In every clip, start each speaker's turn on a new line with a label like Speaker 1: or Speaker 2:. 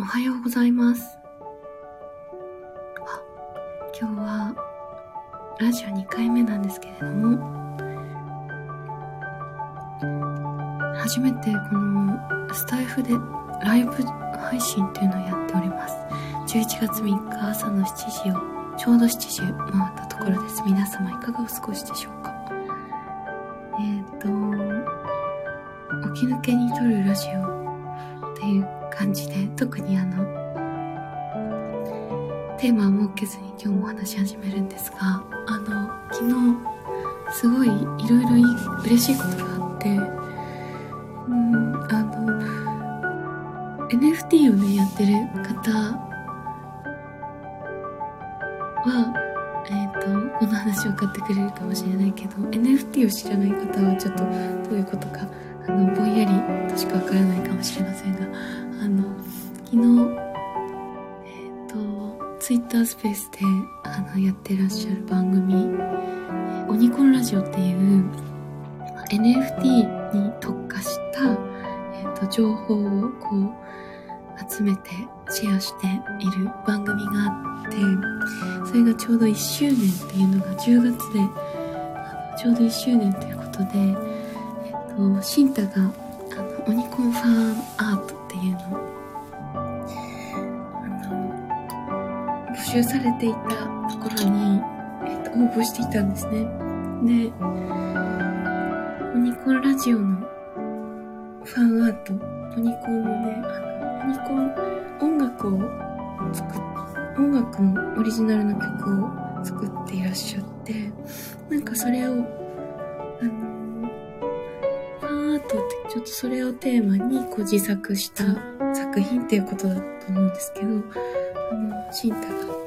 Speaker 1: おはようございます。あ、今日はラジオ2回目なんですけれども、初めてこのスタイフでライブ配信っていうのをやっております。11月3日朝の7時をちょうど7時回ったところです。皆様いかがお過ごしでしょうかえっ、ー、と、起き抜けに撮るラジオ感じで、特にあの、テーマを設けずに今日も話し始めるんですが、あの、昨日、すごいいろいろいい、嬉しいことがあって、うん、あの、NFT をね、やってる方は、えっ、ー、と、この話分かってくれるかもしれないけど、NFT を知らない方はちょっとどういうことか、あの、ぼんやりとしかわからないかもしれませんが、あの、昨日、えっ、ー、と、ツイッタースペースで、あの、やってらっしゃる番組、オニコンラジオっていう、NFT に特化した、え、ー、と、情報をこう、集めてシェアしている番組があって、それがちょうど1周年っていうのが10月で、ちょうど1周年ということで、えっ、と、シンタが、あの、オニコンファンアートっていうの？を募集されていたところに、えっと、応募していたんですね。で、オニコンラジオのファンアート、オニコンのね、あの、オニコン音楽を作、音楽のオリジナルの曲を作っていらっしゃって、なんかそれを、あの、ファンアートってちょっとそれをテーマにこう自作した作品っていうことだと思うんですけど、あの、シンタが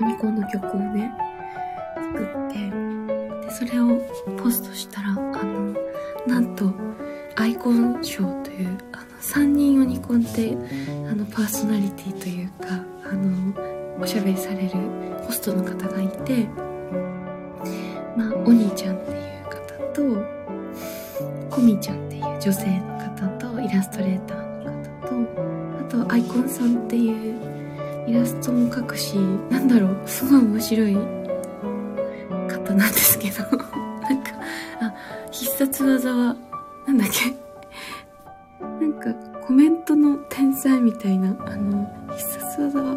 Speaker 1: オニコンの曲をね、作って、で、それをポストしたら、あの、なんと、アイコン賞という、あの、3人オニコンって、あの、パーソナリティというか、あの、おしゃべりされるホストの方がいて、まあ、お兄ちゃんって女性の方と、イラストレーターの方と、あと、アイコンさんっていうイラストも描くし、なんだろう、すごい面白い方なんですけど、なんか、あ、必殺技は、なんだっけ、なんか、コメントの天才みたいな、あの、必殺技は、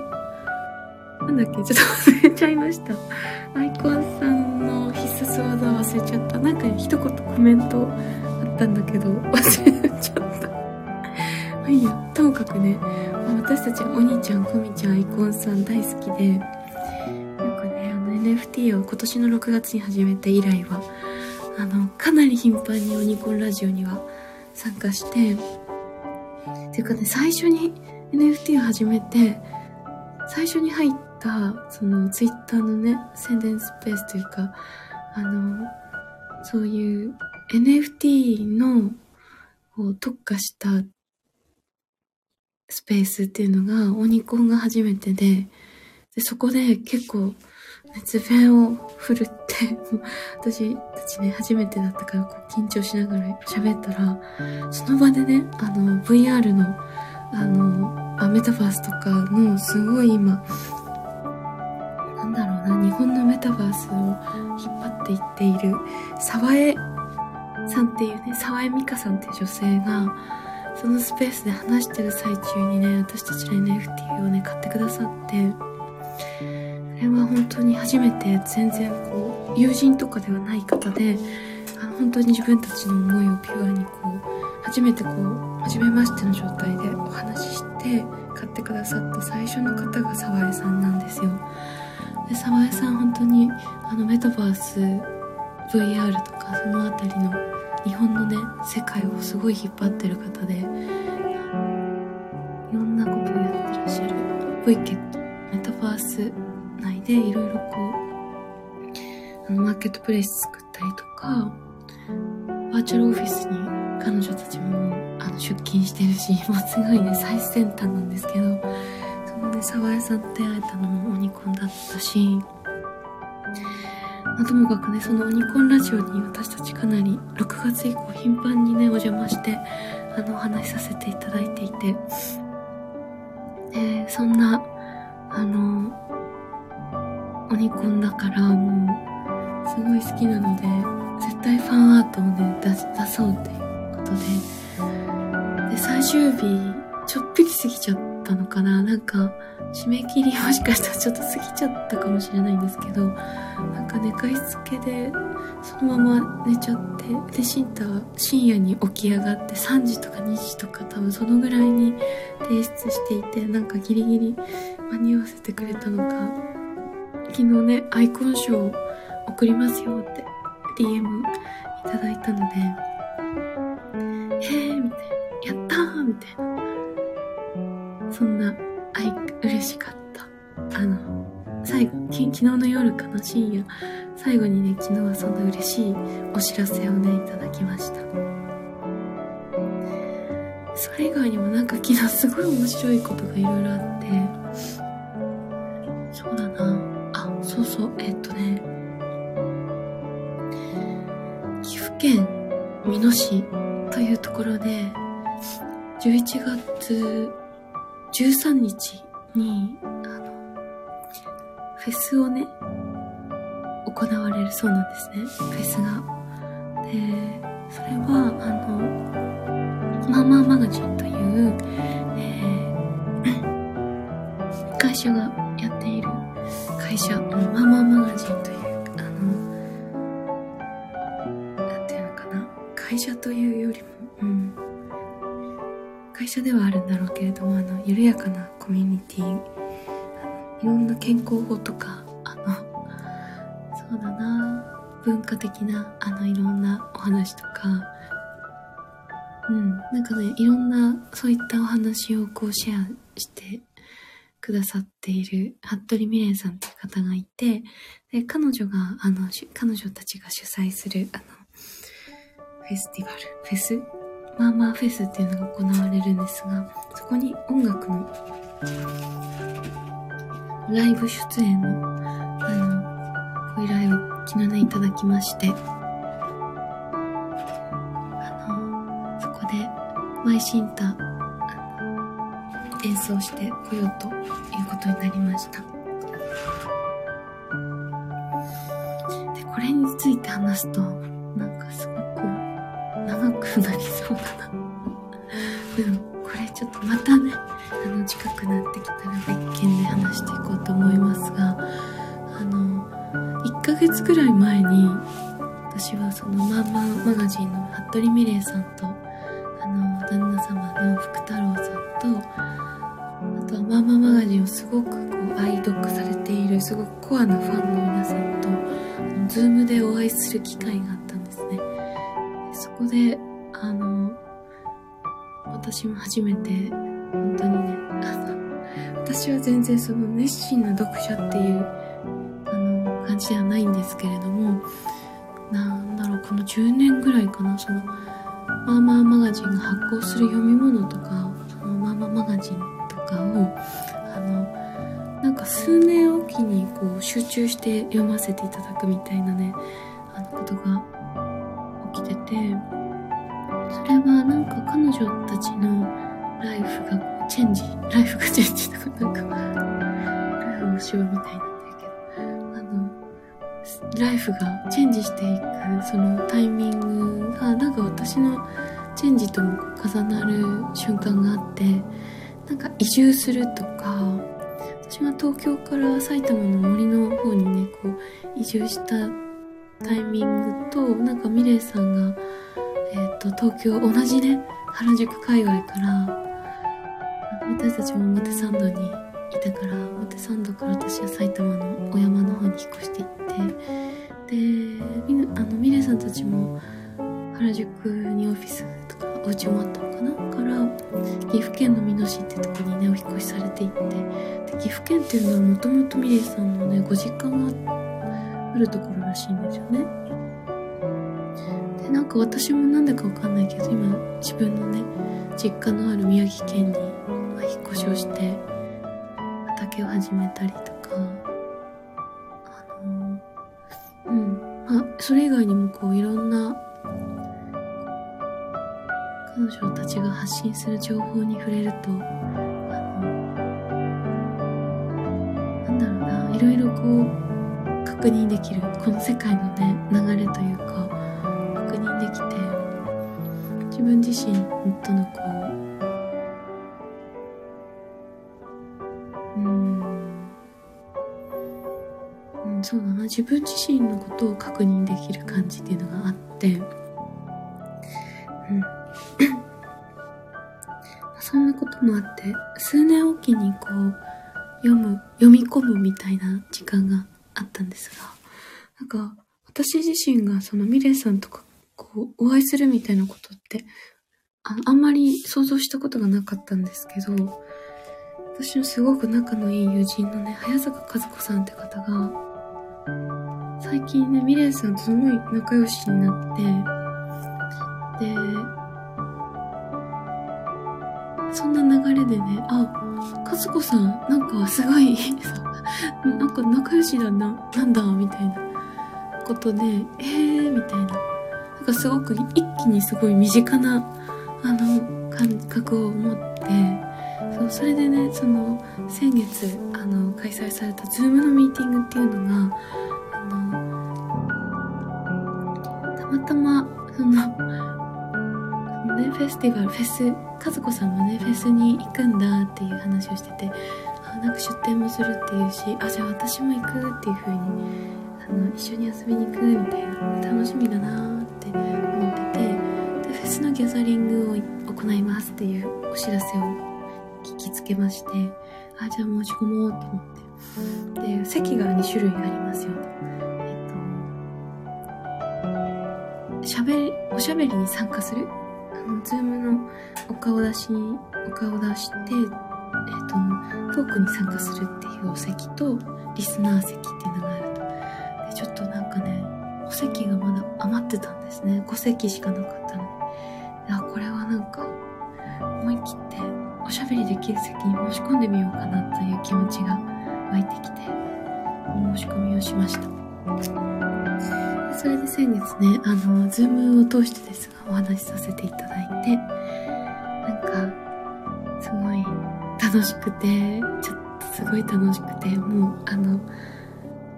Speaker 1: なんだっけ、ちょっと忘れちゃいました。アイコンさんの必殺技忘れちゃった。なんか一言コメントったんだけど、忘れちゃった。まあいいや、ともかくね、私たちお兄ちゃんこみちゃんアイコンさん大好きでよくねあの NFT を今年の6月に始めて以来はあのかなり頻繁にオニコンラジオには参加してっていうかね最初に NFT を始めて最初に入ったその Twitter のね宣伝スペースというかあのそういう NFT のこう特化したスペースっていうのがオニコンが初めてで、でそこで結構熱弁を振るって、私たちね、初めてだったからこう緊張しながら喋ったら、その場でね、あの VR の、あの、あメタバースとかのすごい今、なんだろうな、日本のメタバースを引っ張っていっている、沢江さんっていうね、沢江美香さんっていう女性が、そのスペースで話してる最中にね私たちの NFT をね買ってくださってそれは本当に初めて全然こう友人とかではない方であの本当に自分たちの思いをピュアにこう初めてこう初めましての状態でお話しして買ってくださった最初の方が沢江さんなんですよ。で沢江さん本当にあのメタバース VR とかその辺りの日本のね世界をすごい引っ張ってる方でいろんなことをやってらっしゃる。プイケットメタバース内でいろいろこうあのマーケットプレイス作ったりとかバーチャルオフィスに彼女たちもあの出勤してるし もうすごいね最先端なんですけどそのね沢江さんと出会えたのもオニコンだったしまあ、ともかくね、そのオニコンラジオに私たちかなり6月以降頻繁にね、お邪魔して、あの、お話しさせていただいていて、で、そんな、あの、オニコンだからもう、すごい好きなので、絶対ファンアートをね、出そうっていうことで。で、最終日、ちょっぴり過ぎちゃってたのかな？なんか、締め切りもしかしたらちょっと過ぎちゃったかもしれないんですけど、なんか寝かしつけで、そのまま寝ちゃって、で、シンタは深夜に起き上がって3時とか2時とか多分そのぐらいに提出していて、なんかギリギリ間に合わせてくれたのか、昨日ね、アイコン賞を送りますよって DM いただいたので、えーみたいな、やったーみたいな。そんな、あい、嬉しかった。あの、最後、き昨日の夜かな、深夜。最後にね、昨日はそんな嬉しいお知らせをね、いただきました。それ以外にもなんか昨日すごい面白いことがいろいろあって、そうだな。あ、そうそう、えっとね、岐阜県美濃市というところで、11月13日に、あの、フェスをね、行われるそうなんですね。フェスが。で、それは、あの、マーマーマガジンという、えー 会社がやっている会社、マーマーマガジンという、あの、なんていうのかな。会社というよりも、うん。会社ではあるんだろうけれども、あの、緩やかなコミュニティ、いろんな健康法とか、あの、そうだな、文化的な、あの、いろんなお話とか、うん、なんかね、いろんな、そういったお話をこうシェアしてくださっている、服部美玲さんという方がいて、で、彼女が、あの、彼女たちが主催する、あの、フェスティバル、フェスまあまあフェスっていうのが行われるんですが、そこに音楽の、ライブ出演の、あの、ご依頼を昨日ね、いただきまして、あの、そこで、マイシンタ、演奏してこようということになりました。で、これについて話すと、くなりそうだな。でも、これちょっとまたね、あの、近くなってきたら別件で話していこうと思いますが、あの、1ヶ月くらい前に、私はそのマーマーマガジンの服部美玲さんと、あの、旦那様の福太郎さんと、あとはマーママガジンをすごくこう愛読されている、すごくコアなファンの皆さんと、あのズームでお会いする機会があったんですね。そこで、私も初めて、本当にね、あの、私は全然その熱心な読者っていう、あの、感じではないんですけれども、なんだろう、この10年ぐらいかな、その、マーマーマガジンが発行する読み物とか、そのマーマーマガジンとかを、あの、なんか数年おきにこう集中して読ませていただくみたいなね、あのことが起きてて、れはなんか彼女たちのライフがこうチェンジ、ライフがチェンジとかなんか、ライフの手話みたいなんだけど、あの、ライフがチェンジしていくそのタイミングがなんか私のチェンジとも重なる瞬間があって、なんか移住するとか、私は東京から埼玉の森の方にね、こう移住したタイミングと、なんかミレイさんが、えっ、と、東京、同じね、原宿界隈から、私たちも表参道にいたから、表参道から私は埼玉の小山の方に引っ越していって、で、みあの、ミレさんたちも原宿にオフィスとか、お家もあったのかな？から、岐阜県の美濃市ってとこにね、お引っ越しされていって、で岐阜県っていうのはもともとミレイさんのね、ご実家があるところらしいんですよね。で、なんか私もなんだかわかんないけど、今自分のね、実家のある宮城県に、引っ越しをして、畑を始めたりとか、あのうん。まあ、それ以外にもこういろんな、彼女たちが発信する情報に触れると、あのなんだろうな、いろいろこう確認できるこの世界のね流れというか認できて自分自身とのこううん。そうだな。自分自身のことを確認できる感じっていうのがあって。うん。そんなこともあって数年おきにこう読む読み込むみたいな時間があったんですがなんか私自身がそのミレイさんとかお会いするみたいなことってああんまり想像したことがなかったんですけど私のすごく仲のいい友人のね早坂和子さんって方が最近ねミレイさんとすごい仲良しになってでそんな流れでね、あ、和子さん、なんかすごい なんか仲良しだな、なんだ、みたいなことで、えー、みたいな。かすごく一気にすごい身近な、あの、感覚を持って、そうそれでね、その、先月、あの、開催されたズームのミーティングっていうのが、あの、たまたま、その、フェスティバル、フェス、和子さんもね、フェスに行くんだっていう話をしてて、あなんか出店もするっていうし、あ、じゃあ私も行くっていう風に、あの、一緒に遊びに行くみたいな、楽しみだな、で、フェスのギャザリングを行いますっていうお知らせを聞きつけまして、あ、じゃあ申し込もうと思って。で、席が2種類ありますよと。えっと、しゃべり、おしゃべりに参加する？あの、ズームのお顔出し、お顔出して、えっ、と、トークに参加するっていうお席と、リスナー席っていうのがあると。で、ちょっとなんかね、お席がまだ余ってたんですね。5席しかなかったのべりできる席に申し込んでみようかなという気持ちが湧いてきて、申し込みをしました。それで先月ね、あの、ズームを通してですが、お話しさせていただいて、なんか、すごい楽しくて、ちょっとすごい楽しくて、もう、あの、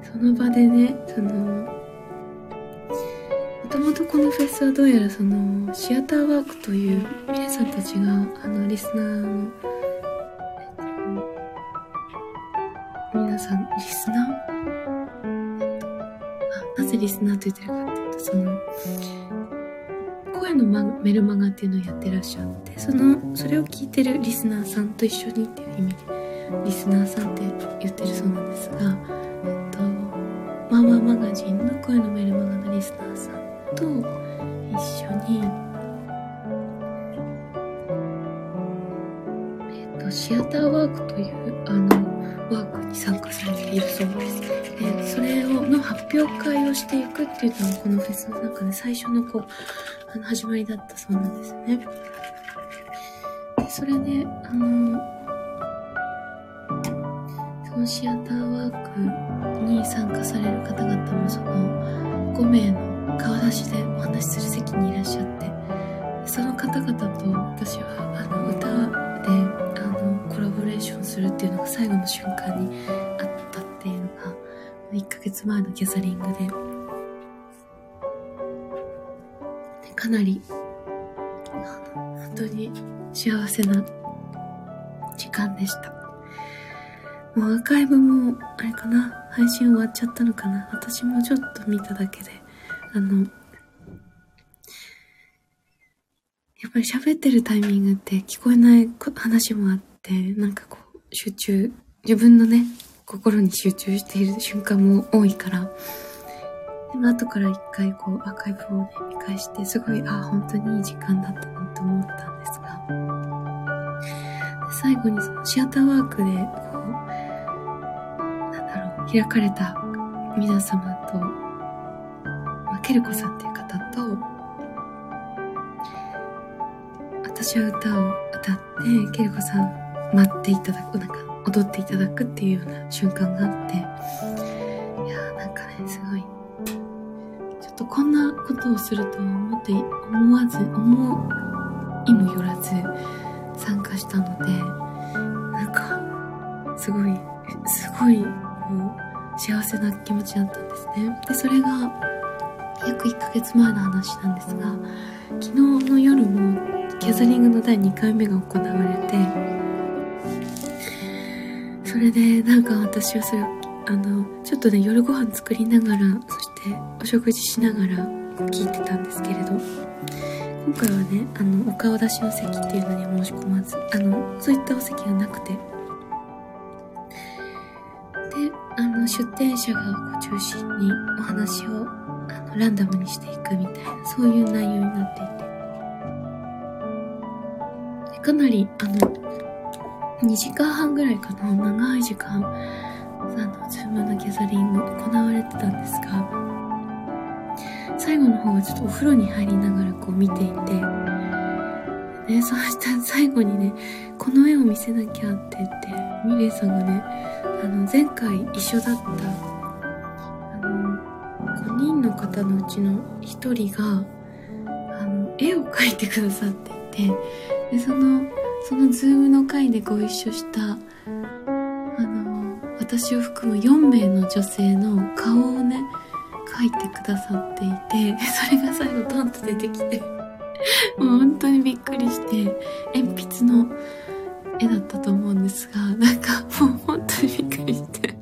Speaker 1: その場でね、その、ともとこのフェスはどうやらその、シアターワークという、皆さんたちが、あの、リスナーの、皆さん、リスナーあ、なぜリスナーと言ってるかっていうと、その、声のメルマガっていうのをやってらっしゃってそのそれを聞いてるリスナーさんと一緒にっていう意味でリスナーさんって言ってるそうなんですがえっとマママガジンの声のメルマガのリスナーさんと一緒にえっとシアターワークというあのワークに参加されているそうですでそれをの発表会をしていくっていうのがこのフェスの中で最初のこうあの始まりだったそうなんですね。でそれで、あの、そのシアターワークに参加される方々もその5名の顔出しでお話しする席にいらっしゃって、その方々と私はあの歌であのコラボレーションするっていうのが最後の瞬間にあったっていうのが1ヶ月前のギャザリングでかなり、本当に幸せな時間でした。もうアーカイブも、あれかな、配信終わっちゃったのかな。私もちょっと見ただけで、あの、やっぱり喋ってるタイミングって聞こえない話もあって、なんかこう、集中、自分のね、心に集中している瞬間も多いから、でも後から一回こうアーカイブをね、見返して、すごい、ああ、本当にいい時間だったなと思ったんですが、最後にそのシアターワークで、こう、なんだろう、開かれた皆様と、ケルコさんっていう方と、私は歌を歌って、ケルコさん待っていただく、なんか踊っていただくっていうような瞬間があって、いやーなんかね、すごいちょっとこんなことをすると思って思わず思いもよらず参加したのでなんかすごいすごいこ幸せな気持ちだったんですね。で、それが約1ヶ月前の話なんですが、昨日の夜もギャザリングの第2回目が行われて、それでなんか私はそれ、あの、ちょっとね、夜ご飯作りながら、そしてお食事しながら聞いてたんですけれど、今回はね、あの、お顔出しの席っていうのに申し込まず、あの、そういったお席がなくて、で、あの、出店者が中心にお話をあのランダムにしていくみたいな、そういう内容になっていて、かなり、あの、2時間半ぐらいかな、長い時間、あの、ズームのギャザリング行われてたんですが、最後の方はちょっとお風呂に入りながらこう見ていて、ね、そうした最後にね、この絵を見せなきゃって言って、ミレイさんがね、あの、前回一緒だった、方のうちの1人が、あの、絵を描いてくださっていて、で、その、そのズームの回でご一緒した、あの、私を含む4名の女性の顔をね、描いてくださっていて、それが最後トンと出てきて、もう本当にびっくりして、鉛筆の絵だったと思うんですが、なんかもう本当にびっくりして、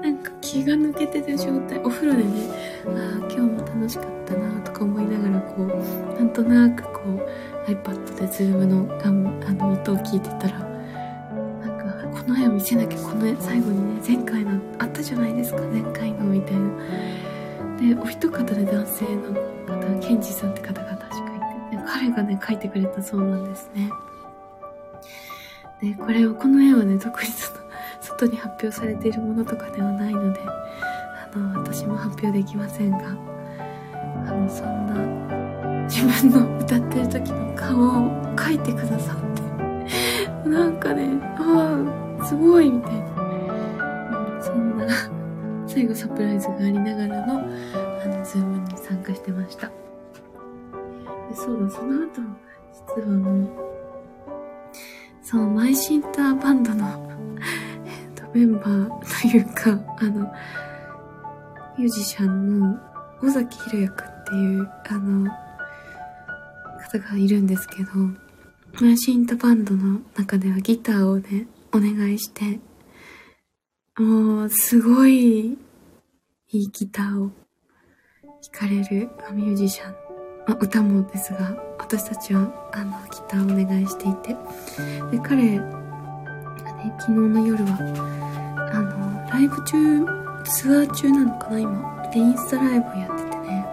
Speaker 1: なんか気が抜けてる状態、お風呂でね、あ、今日も楽しかったなとか思いながらこう、なんとなくこう、iPad でズームのあの音を聞いてたら、なんか、この絵を見せなきゃ、この絵、最後にね、前回のあったじゃないですか、前回の、みたいな。で、お一方で男性の方、ケンジさんって方が確かいて、で彼がね、描いてくれたそうなんですね。で、これを、この絵はね、特にその、外に発表されているものとかではないので、の、私も発表できませんが、あの、そんな、自分の歌ってる時の顔を描いてくださって、なんかね、ああ、すごいみたいな。そんな、最後サプライズがありながらの、あの、 Zoom に参加してました。でそうだ、その後、実はもう、そう、マイシンターバンドの、えっと、メンバーというか、あの、ミュージシャンの尾崎弘也くんっていう、あの、方がいるんですけど、マシンタバンドの中ではギターをね、お願いして、もう、すごい、いいギターを弾かれるミュージシャン。まあ、歌もですが、私たちは、あの、ギターをお願いしていて。で、彼がね、昨日の夜は、あの、ライブ中、ツアー中なのかな、今。で、インスタライブをやっててね。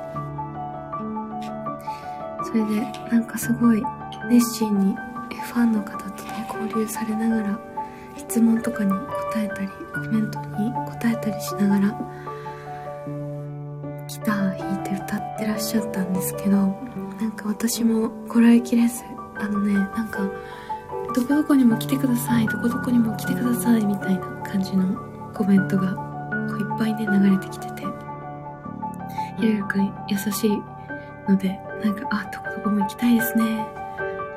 Speaker 1: それで、なんかすごい、熱心に、ファンの方とね、交流されながら、質問とかに答えたり、コメントに答えたりしながら、ギター弾いて歌ってらっしゃったんですけど、なんか私もこらえきれず、あのね、なんか、どこどこにも来てください、どこどこにも来てください、みたいな感じのコメントが、ぱいね、流れてきてて、ひろゆくん優しいので、なんか、あ、どこどこも行きたいですね、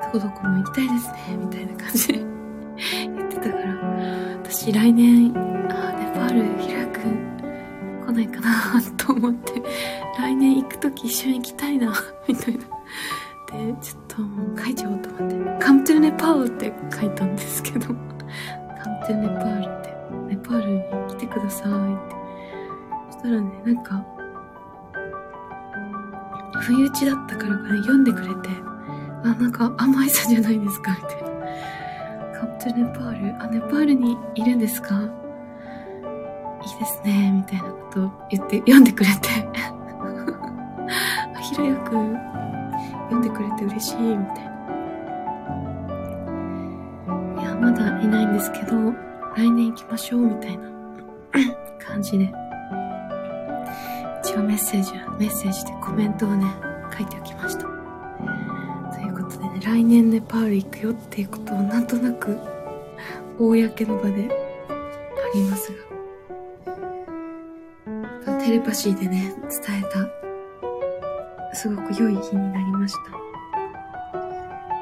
Speaker 1: どこどこも行きたいですね、みたいな感じで 言ってたから、私来年、あ、ネパール、ひろゆくん、来ないかな と思って、来年行くとき一緒に行きたいな、みたいな。で、ちょっともう書いちゃおうと思って、Come to Nepal って書いたんですけど、Come to Nepal って、ネパールに来てくださいって。そしたらね、なんか、不意打ちだったからかね、読んでくれて、あ、なんか甘いさじゃないですか、みたいな。Come to Nepal? あ、ネパールにいるんですか？いいですね、みたいなことを言って、読んでくれて。あ、ひろやくん、読んでくれて嬉しい、みたいな。いや、まだいないんですけど、来年行きましょう、みたいな感じで。応メッセージは、メッセージでコメントをね、書いておきました。ということでね、来年ネパール行くよっていうことをなんとなく、公の場でありますが、テレパシーでね、伝えた、すごく良い日になりました。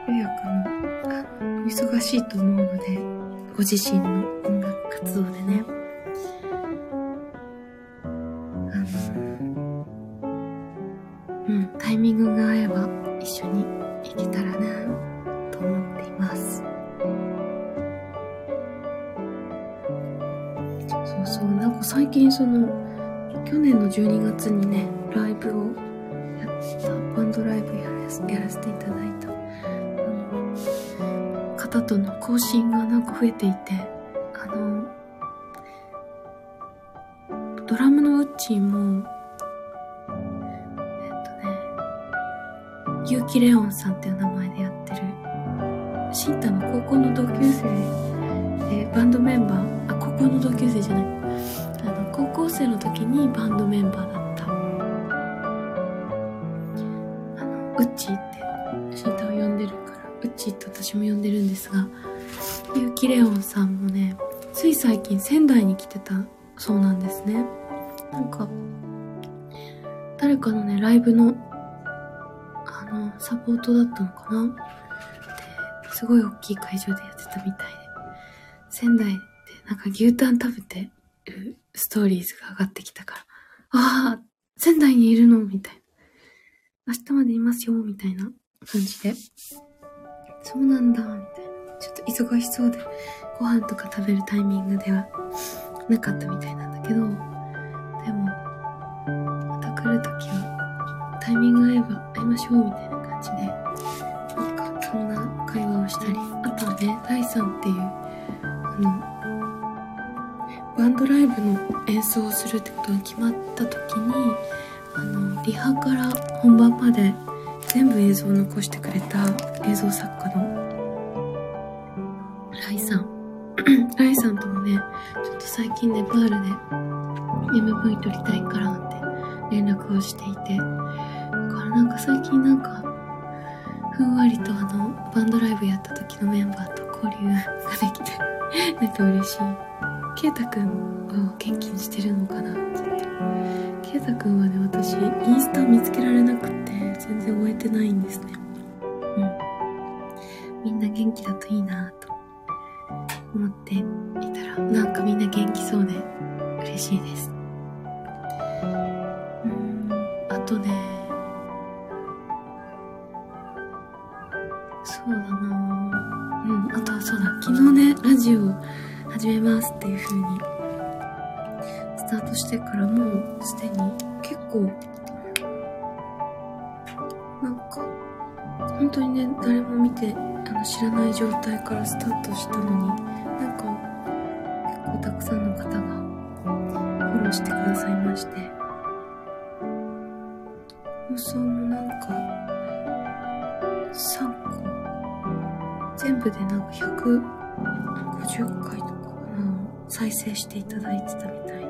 Speaker 1: ゆうやくんも、忙しいと思うので、ご自身の音楽活動でね、シンタの高校の同級生。で、バンドメンバー、あ、高校の同級生じゃない、あの、高校生の時にバンドメンバーだった、あの、ウッチーって、シンタを呼んでるから、ウッチーって私も呼んでるんですが、結城レオンさんもね、つい最近仙台に来てたそうなんですね。なんか、誰かのね、ライブの、あの、サポートだったのかな、すごい大きい会場でやってたみたいで、仙台でなんか牛タン食べてるストーリーズが上がってきたから、ああ、仙台にいるのみたいな。明日までいますよ、みたいな感じで。そうなんだ、みたいな。ちょっと忙しそうで、ご飯とか食べるタイミングではなかったみたいなんだけど、でも、また来るときは、タイミング合えば会いましょうみたいな演奏をするってことが決まった時に、あの、リハから本番まで全部映像を残してくれた映像作家のそうだな。うん、あとはそうだ、昨日ね、ラジオ始めますっていう風に、スタートしてからもうすでに結構、なんか、本当にね、誰も見て、あの、知らない状態からスタートしたのに、なんか、結構たくさんの方がフォローしてくださいまして、放送もな全部でなんか150回とかかな、再生していただいてたみたいで、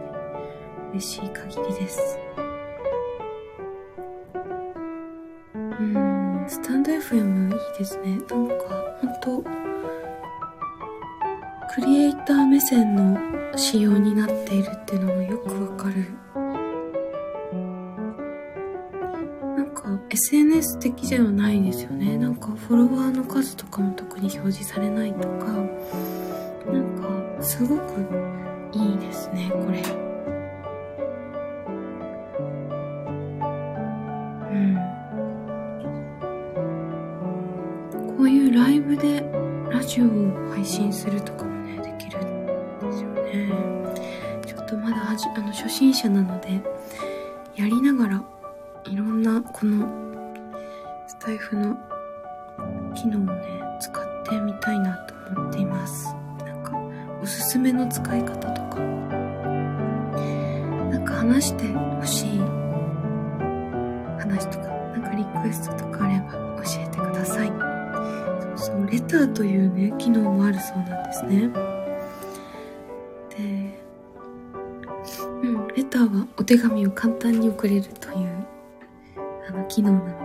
Speaker 1: 嬉しい限りです。うん、スタンド FM いいですね。なんか、ほんと、クリエイター目線の仕様になっているっていうのか、フォロワーの数とかも特に表示されないとか、なんか、すごくいいですね、これ。うん。こういうライブでラジオを配信するとかもね、できるんですよね。ちょっとまだはじ、あの、初心者なので、やりながら、いろんな、この、スタイフの機能をね、使ってみたいなと思っています。なんか、おすすめの使い方とか、なんか話してほしい話とか、なんかリクエストとかあれば教えてください。そうそう、レターというね、機能もあるそうなんですね。で、うん、レターはお手紙を簡単に送れるという、あの、機能なので、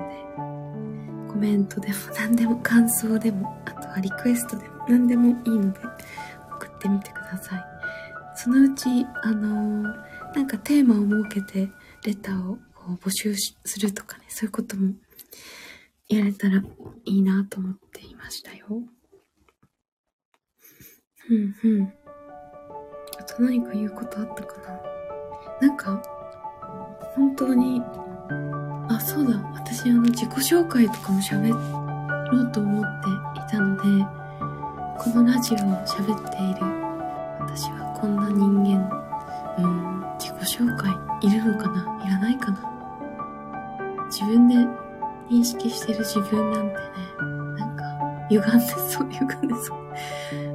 Speaker 1: メントでも何でも感想でも、あとはリクエストでも何でもいいので、送ってみてください。そのうち、あのーなんかテーマを設けて、レターをこう募集するとかね、そういうこともやれたらいいなと思っていましたよ。うんうん。あと何か言うことあったかな？なんか、本当に、そうだ、私あの自己紹介とかも喋ろうと思っていたので、このラジオを喋っている私はこんな人間、うん、己紹介いるのかな？いらないかな？自分で認識してる自分なんてね、なんか、歪んでそう、歪んでそう。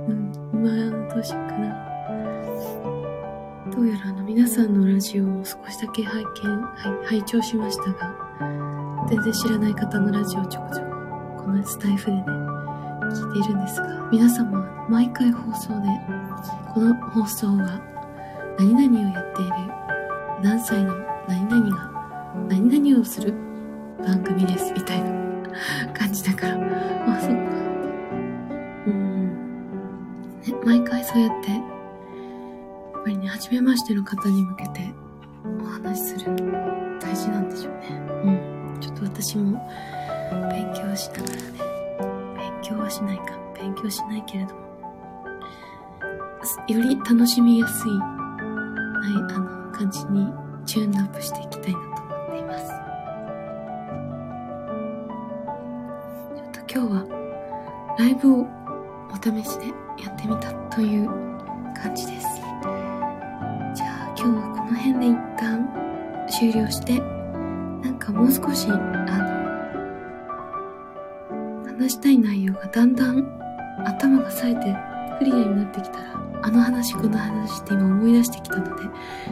Speaker 1: うん、まあ、どうしようかな。どうやらあの皆さんのラジオを少しだけ拝見、はい、拝聴しましたが、全然知らない方のラジオちょこちょこ、このスタイフでね、聞いているんですが、皆様、毎回放送で、この放送は、何々をやっている、何歳の何々が、何々をする番組です、みたいな感じだからま、あ、そっか。うん。ね、毎回そうやって、やっぱりね、初めましての方に向けてお話しする、大事なんでしょうね。うん。ちょっと私も、勉強しながらね、勉強はしないか、勉強しないけれども、より楽しみやすい、はい、あの、感じにチューンアップしていきたいなと思っています。ちょっと今日は、ライブをお試しでやってみたという感じです。じゃあ今日はこの辺で一旦終了して、かもう少し、あの、話したい内容がだんだん頭が冴えてクリアになってきたら、あの話この話って今思い出してきたので、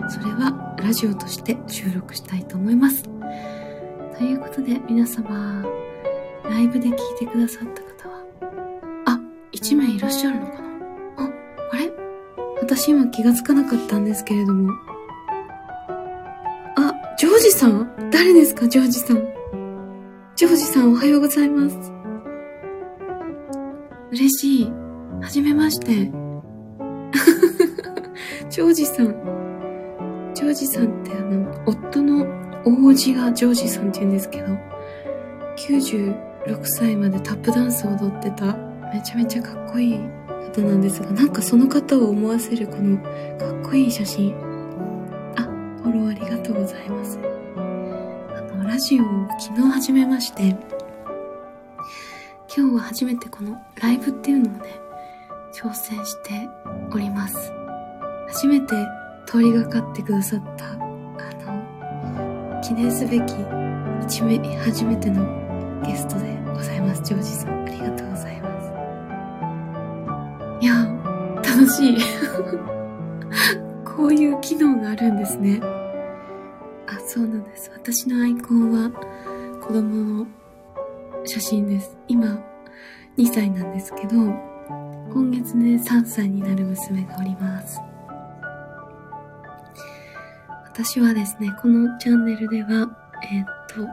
Speaker 1: それはラジオとして収録したいと思います。ということで皆様、ライブで聞いてくださった方は、あ、1名いらっしゃるのかな？あ、あれ？私今気がつかなかったんですけれども。誰ですかジョージさん。ジョージさんおはようございます。嬉しい。はじめまして。ジョージさん。ジョージさんってあの、夫の王子がジョージさんって言うんですけど、96歳までタップダンスを踊ってた、めちゃめちゃかっこいい方なんですが、なんかその方を思わせるこのかっこいい写真。ジオを昨日始めまして、今日は初めてこのライブっていうのをね、挑戦しております。初めて通りがかってくださった、あの、記念すべき一目、初めてのゲストでございます。ジョージさん、ありがとうございます。いや、楽しい。こういう機能があるんですね。そうなんです。私のアイコンは子供の写真です。今、2歳なんですけど、今月ね、3歳になる娘がおります。私はですね、このチャンネルでは、えー、っと、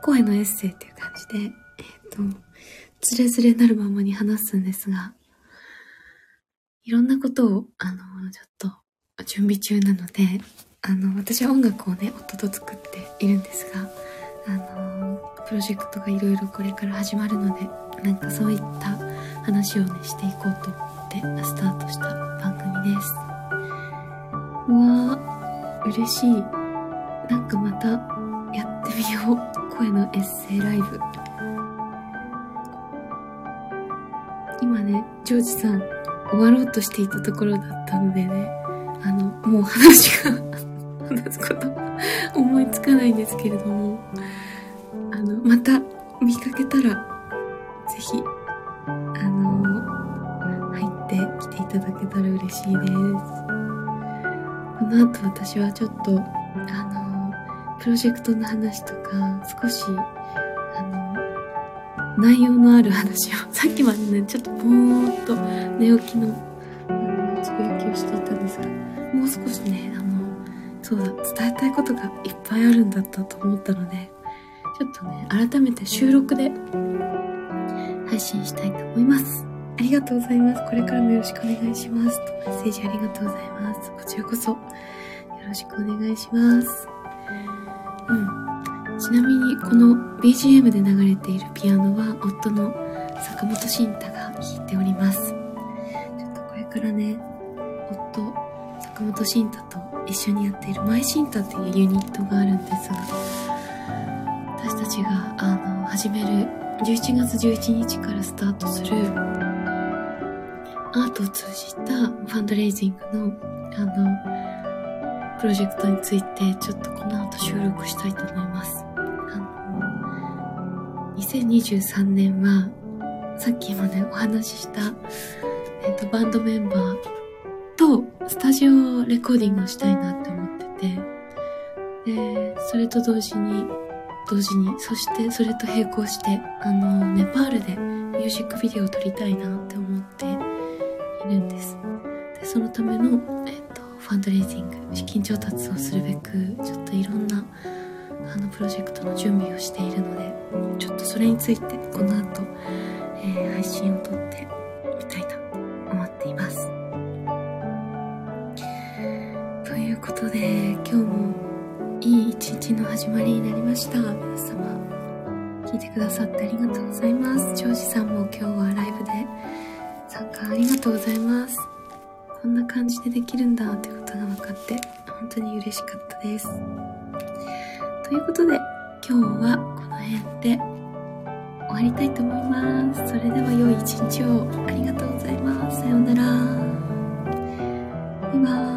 Speaker 1: 声のエッセイっていう感じで、えー、っと、つれづれなるままに話すんですが、いろんなことを、あの、ちょっと準備中なので、あの、私は音楽をね、夫と作っているんですが、あのプロジェクトがいろいろこれから始まるのでなんかそういった話をねしていこうと思ってスタートした番組です。うわー嬉しい。なんかまたやってみよう。声のエッセイライブ。今ねジョージさん終わろうとしていたところだったのでねあのもう話が話すこと思いつかないんですけれどもあの、また見かけたら、ぜひ、あの入ってきていただけたら嬉しいです。この後私はちょっと、あのプロジェクトの話とか、少し、あの内容のある話を、さっきまでね、ちょっとぼーっと寝起きの、あの、つぶやきをしていたんですが、もう少しね、そうだ、伝えたいことがいっぱいあるんだったと思ったので、ちょっとね、改めて収録で配信したいと思います。ありがとうございます。これからもよろしくお願いします。とメッセージありがとうございます。こちらこそよろしくお願いします。うん。ちなみにこの BGM で流れているピアノは夫の坂本慎太が弾いております。ちょっとこれからね、夫、坂本慎太と一緒にやっているマイシンタっていうユニットがあるんですが、私たちがあの始める11月11日からスタートするアートを通じたファンドレイジングのあのプロジェクトについてちょっとこの後収録したいと思います。あの、2023年は、さっきまでお話しした、えっ、と、バンドメンバーとスタジオレコーディングをしたいなって思ってて、で、それと同時に、同時に、そしてそれと並行して、あの、ネパールでミュージックビデオを撮りたいなって思っているんです。で、そのための、えっ、と、ファンドレイジング、資金調達をするべく、ちょっといろんな、あの、プロジェクトの準備をしているので、ちょっとそれについて、この後、えー配信を撮って始まりになりました。皆様、聞いてくださってありがとうございます。ジョージさんも今日はライブで参加ありがとうございます。こんな感じでできるんだってことが分かって、本当に嬉しかったです。ということで、今日はこの辺で終わりたいと思います。それでは良い一日をありがとうございます。さようなら。バイバーイ。